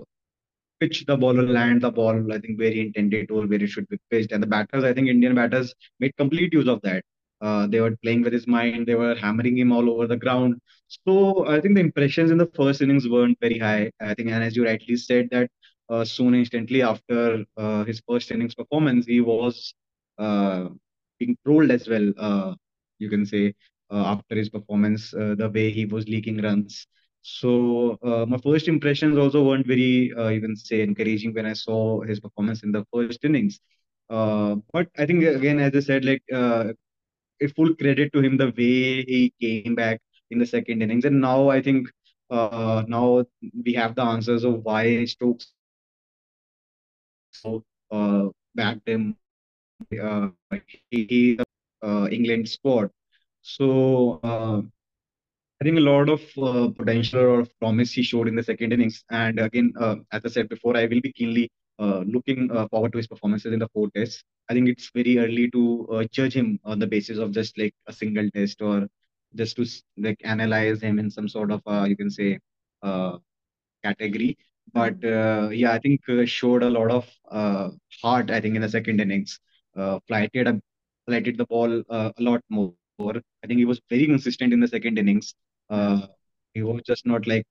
pitch the ball or land the ball, I think, where he intended or where it should be pitched. And the batters, I think Indian batters made complete use of that. Uh, they were playing with his mind, they were hammering him all over the ground. So I think the impressions in the first innings weren't very high. I think, and as you rightly said, that uh, soon instantly after uh, his first innings performance, he was uh, being trolled as well. Uh, you can say uh, after his performance, the way he was leaking runs so my first impressions also weren't very, you can say, encouraging when I saw his performance in the first innings. Uh, but I think again, as I said, like uh, a full credit to him the way he came back in the second innings, and now I think uh, now we have the answers of why Stokes so uh, backed him. Uh, he, he uh, England squad. So. Uh, I think a lot of uh, potential or promise he showed in the second innings. And again, uh, as I said before, I will be keenly uh, looking uh, forward to his performances in the four tests. I think it's very early to uh, judge him on the basis of just like a single test or just to like analyze him in some sort of uh, you can say uh, category. But uh, yeah, I think uh, showed a lot of uh, heart. I think in the second innings, flighted a, flighted the ball a lot more. I think he was very consistent in the second innings. He was just not like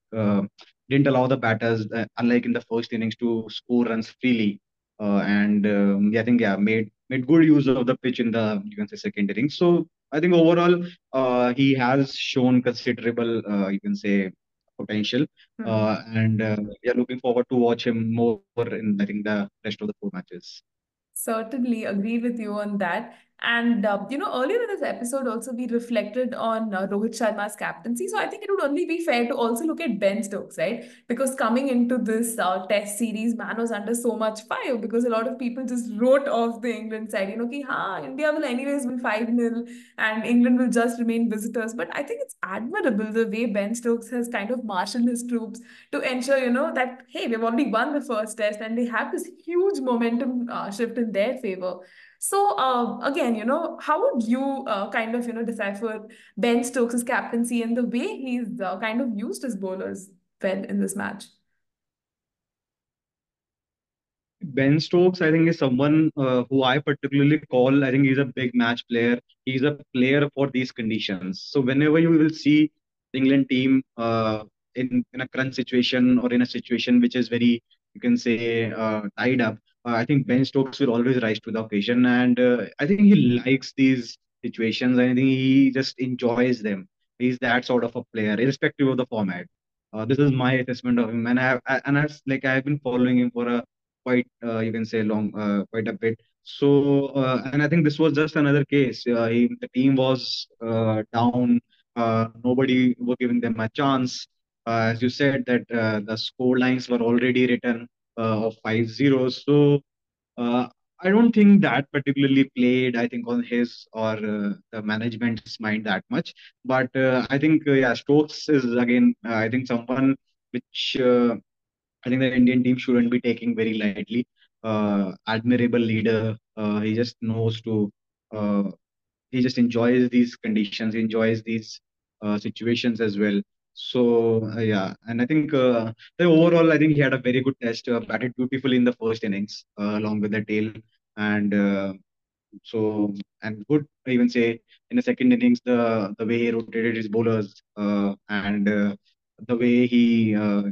didn't allow the batters, unlike in the first innings, to score runs freely. Uh, and um, yeah, I think yeah, made made good use of the pitch in the you can say second innings. So I think overall, uh, he has shown considerable uh, you can say potential Mhm. uh, and uh, we are looking forward to watch him more in I think the rest of the four matches. Certainly agree with you on that. And uh, you know, earlier in this episode, also we reflected on uh, Rohit Sharma's captaincy. So I think it would only be fair to also look at Ben Stokes, right? Because coming into this uh, Test series, man was under so much fire because a lot of people just wrote off the England side. You know, ki, ha, India will anyways win five nil, and England will just remain visitors. But I think it's admirable the way Ben Stokes has kind of marshaled his troops to ensure, you know, that, hey, we've already won the first test and they have this huge momentum uh, shift in their favor. So, uh, again, you know, how would you uh, kind of, you know, decipher Ben Stokes' captaincy and the way he's uh, kind of used his bowlers well in this match? Ben Stokes, I think, is someone uh, who I particularly call. I think he's a big match player. He's a player for these conditions. So whenever you will see the England team uh, in in a crunch situation or in a situation which is very, you can say, uh, tied up, I think Ben Stokes will always rise to the occasion, and uh, I think he likes these situations. I think he just enjoys them. He's that sort of a player, irrespective of the format. Uh, this is my assessment of him, and I have, I, and I've like I've been following him for a quite uh, you can say long uh, quite a bit so uh, and i think this was just another case uh, he, the team was uh, down uh, nobody were giving them a chance uh, as you said that uh, the score lines were already written uh, of five zeros so uh, i don't think that particularly played i think on his or uh, the management's mind that much but uh, i think uh, yeah stokes is again uh, i think someone which uh, I think the Indian team shouldn't be taking very lightly. Uh, admirable leader. Uh, he just knows to. Uh, he just enjoys these conditions. Enjoys these uh, situations as well. So uh, yeah, and I think uh, the overall, I think he had a very good test. Uh, batted beautifully in the first innings, uh, along with the tail, and uh, so and good. I even say in the second innings, the the way he rotated his bowlers uh, and uh, the way he uh,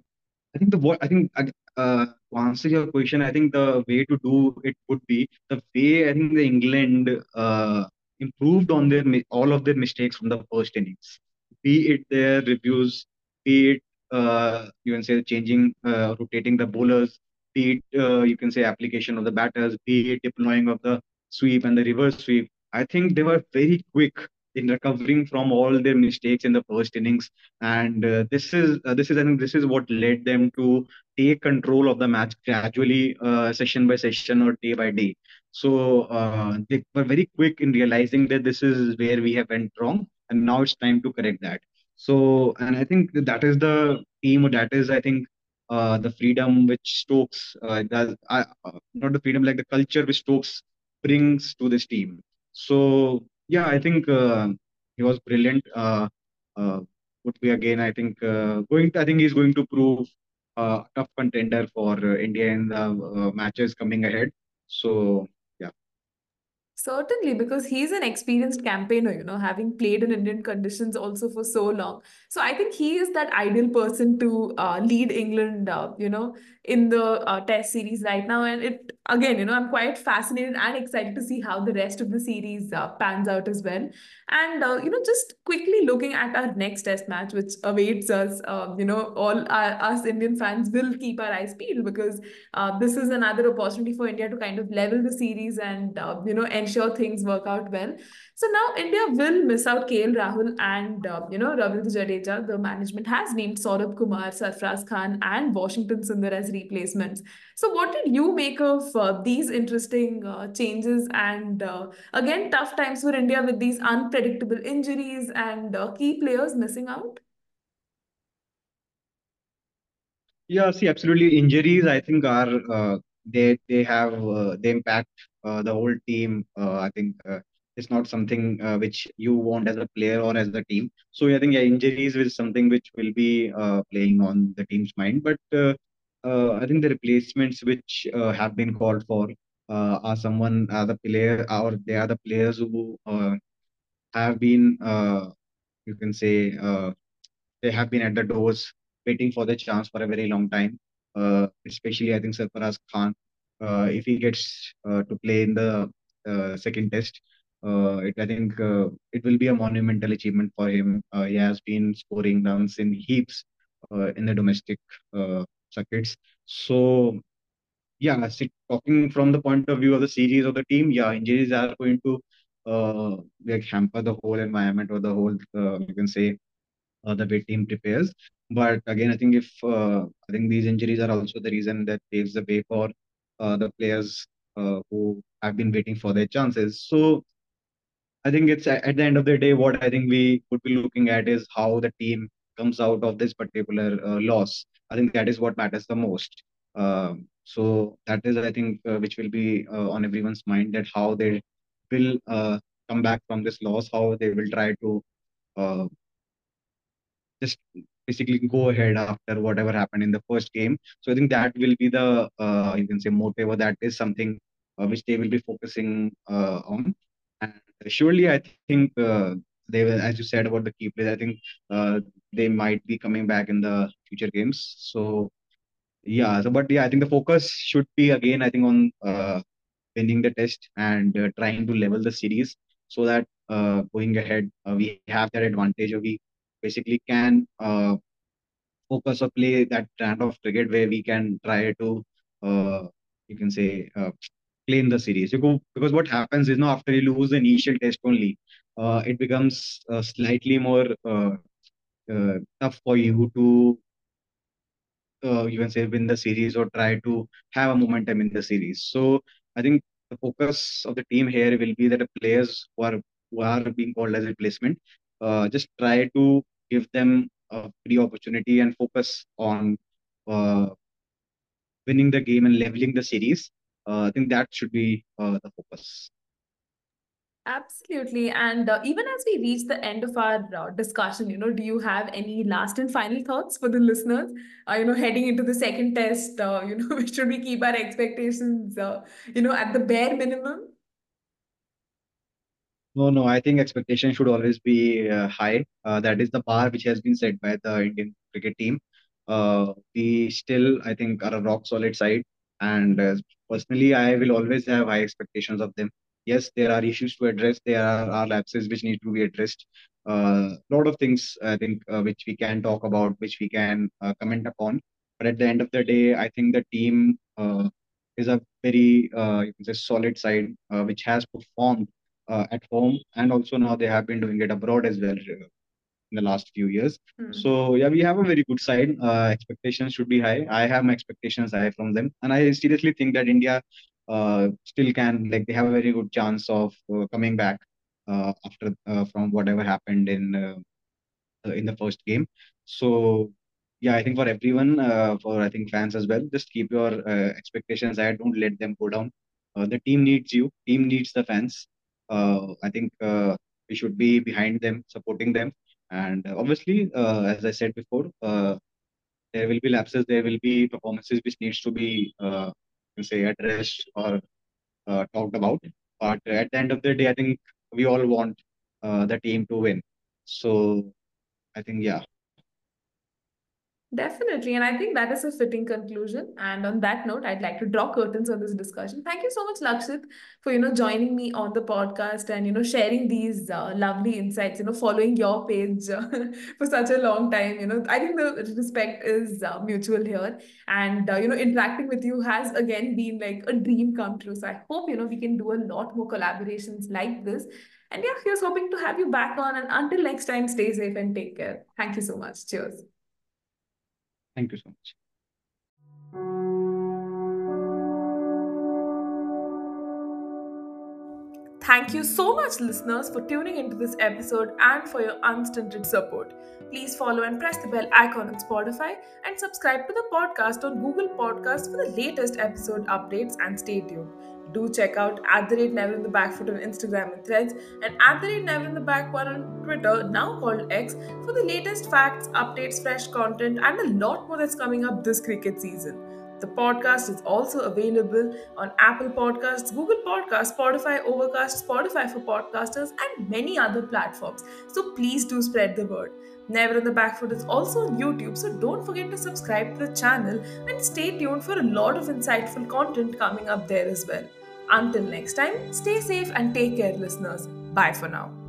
I think the I think uh, to answer your question, I think the way to do it would be the way I think the England uh, improved on their all of their mistakes from the first innings. Be it their reviews, be it uh, you can say changing, uh, rotating the bowlers, be it uh, you can say application of the batters, be it deploying of the sweep and the reverse sweep. I think they were very quick in recovering from all their mistakes in the first innings and uh, this is uh, this is I think this is what led them to take control of the match gradually, uh, session by session or day by day. So uh, they were very quick in realizing that this is where we have went wrong, and now it's time to correct that. So, and I think that is the team, that is I think uh, the freedom which Stokes uh, does, uh, uh, not the freedom, like the culture which Stokes brings to this team. So yeah, I think uh, he was brilliant. Uh, uh, would be again, I think, uh, going to, I think he's going to prove a tough contender for India in the matches coming ahead. So. Certainly, because he's an experienced campaigner, you know, having played in Indian conditions also for so long. So I think he is that ideal person to uh, lead England, uh, you know, in the uh, Test series right now. And it, again, you know, I'm quite fascinated and excited to see how the rest of the series uh, pans out as well. And, uh, you know, just quickly looking at our next Test match, which awaits us, um, you know, all our, us Indian fans will keep our eyes peeled because uh, this is another opportunity for India to kind of level the series and uh, you know ensure things work out well. So now India will miss out KL Rahul and uh, you know Ravindra Jadeja. The management has named Saurabh Kumar, Sarfraz Khan, and Washington Sundar as replacements. So what did you make of uh, these interesting uh, changes and uh, again tough times for India with these unpredictable injuries and uh, key players missing out? Yeah, see, absolutely. Injuries, I think, are uh, they they have uh, they impact uh, the whole team. Uh, I think it's not something uh, which you want as a player or as a team. So I think yeah, injuries is something which will be uh, playing on the team's mind. But uh, uh, I think the replacements which uh, have been called for are someone are the player or they are the players who have been you can say. They have been at the doors waiting for the chance for a very long time. Especially, I think Sarfaraz Khan, if he gets to play in the uh, second test, it, I think uh, it will be a monumental achievement for him. Uh, he has been scoring runs in heaps uh, in the domestic uh, circuits. So, yeah, talking from the point of view of the series of the team, yeah, injuries are going to uh, like hamper the whole environment or the whole, uh, you can say, uh, the way team prepares. But again, I think if uh, I think these injuries are also the reason that paves the way for uh, the players uh, who have been waiting for their chances. So I think it's at the end of the day, what I think we would be looking at is how the team comes out of this particular uh, loss. I think that is what matters the most. Um so that is, I think, uh, which will be uh, on everyone's mind that how they will uh, come back from this loss, how they will try to uh, just basically go ahead after whatever happened in the first game. So I think that will be the uh, you can say motive, or that is something uh, which they will be focusing uh, on. Surely, I think uh, they will, as you said about the key players, I think uh, they might be coming back in the future games. So yeah, so but yeah, I think the focus should be again, I think on uh, winning the test and uh, trying to level the series so that uh, going ahead uh, we have that advantage or we basically can uh, focus or play that kind of cricket where we can try to uh, you can say uh, play in the series you go, because what happens is now after you lose the initial test only uh, it becomes uh, slightly more uh, uh, tough for you to uh, you can say win the series or try to have a momentum in the series. So I think the focus of the team here will be that the players who are who are being called as replacement, uh, just try to give them a free opportunity and focus on uh, winning the game and leveling the series. Uh, I think that should be uh, the focus. Absolutely. And uh, even as we reach the end of our uh, discussion, you know, do you have any last and final thoughts for the listeners? Uh, you know, heading into the second test, uh, you know, *laughs* should we keep our expectations, uh, you know, at the bare minimum? No, no, I think expectation should always be uh, high. Uh, that is the bar which has been set by the Indian cricket team. Uh, we still, I think, are a rock solid side. And uh, personally, I will always have high expectations of them. Yes, there are issues to address. There are, are lapses which need to be addressed. A uh, lot of things, I think, uh, which we can talk about, which we can uh, comment upon. But at the end of the day, I think the team uh, is a very, uh, you can say, solid side, uh, which has performed at home, and also now they have been doing it abroad as well in the last few years. Hmm. So yeah, we have a very good side. Uh, expectations should be high. I have my expectations high from them, and I seriously think that India uh, still can like they have a very good chance of uh, coming back uh, after uh, from whatever happened in uh, uh, in the first game. So yeah, I think for everyone, uh, for I think fans as well, just keep your uh, expectations high. Don't let them go down. Uh, the team needs you. Team needs the fans. Uh, I think uh, we should be behind them, supporting them. And uh, obviously, uh, as I said before, uh, there will be lapses. There will be performances which needs to be, uh, you say, addressed or uh, talked about. But at the end of the day, I think we all want uh, the team to win. So I think yeah. Definitely. And I think that is a fitting conclusion. And on that note, I'd like to draw curtains on this discussion. Thank you so much, Lakshit, for, you know, joining me on the podcast and, you know, sharing these uh, lovely insights, you know, following your page uh, *laughs* for such a long time. You know, I think the respect is uh, mutual here. And, uh, you know, interacting with you has again been like a dream come true. So I hope, you know, we can do a lot more collaborations like this. And yeah, here's hoping to have you back on. And until next time, stay safe and take care. Thank you so much. Cheers. Thank you so much. Thank you so much, listeners, for tuning into this episode and for your unstinted support. Please follow and press the bell icon on Spotify and subscribe to the podcast on Google Podcasts for the latest episode updates and stay tuned. Do check out at the rate Never in the Back Foot on Instagram and Threads and at the rate Never in the Back one on Twitter, now called X, for the latest facts, updates, fresh content, and a lot more that's coming up this cricket season. The podcast is also available on Apple Podcasts, Google Podcasts, Spotify, Overcast, Spotify for podcasters, and many other platforms. So please do spread the word. Never on the Back Foot is also on YouTube, so don't forget to subscribe to the channel and stay tuned for a lot of insightful content coming up there as well. Until next time, stay safe and take care, listeners. Bye for now.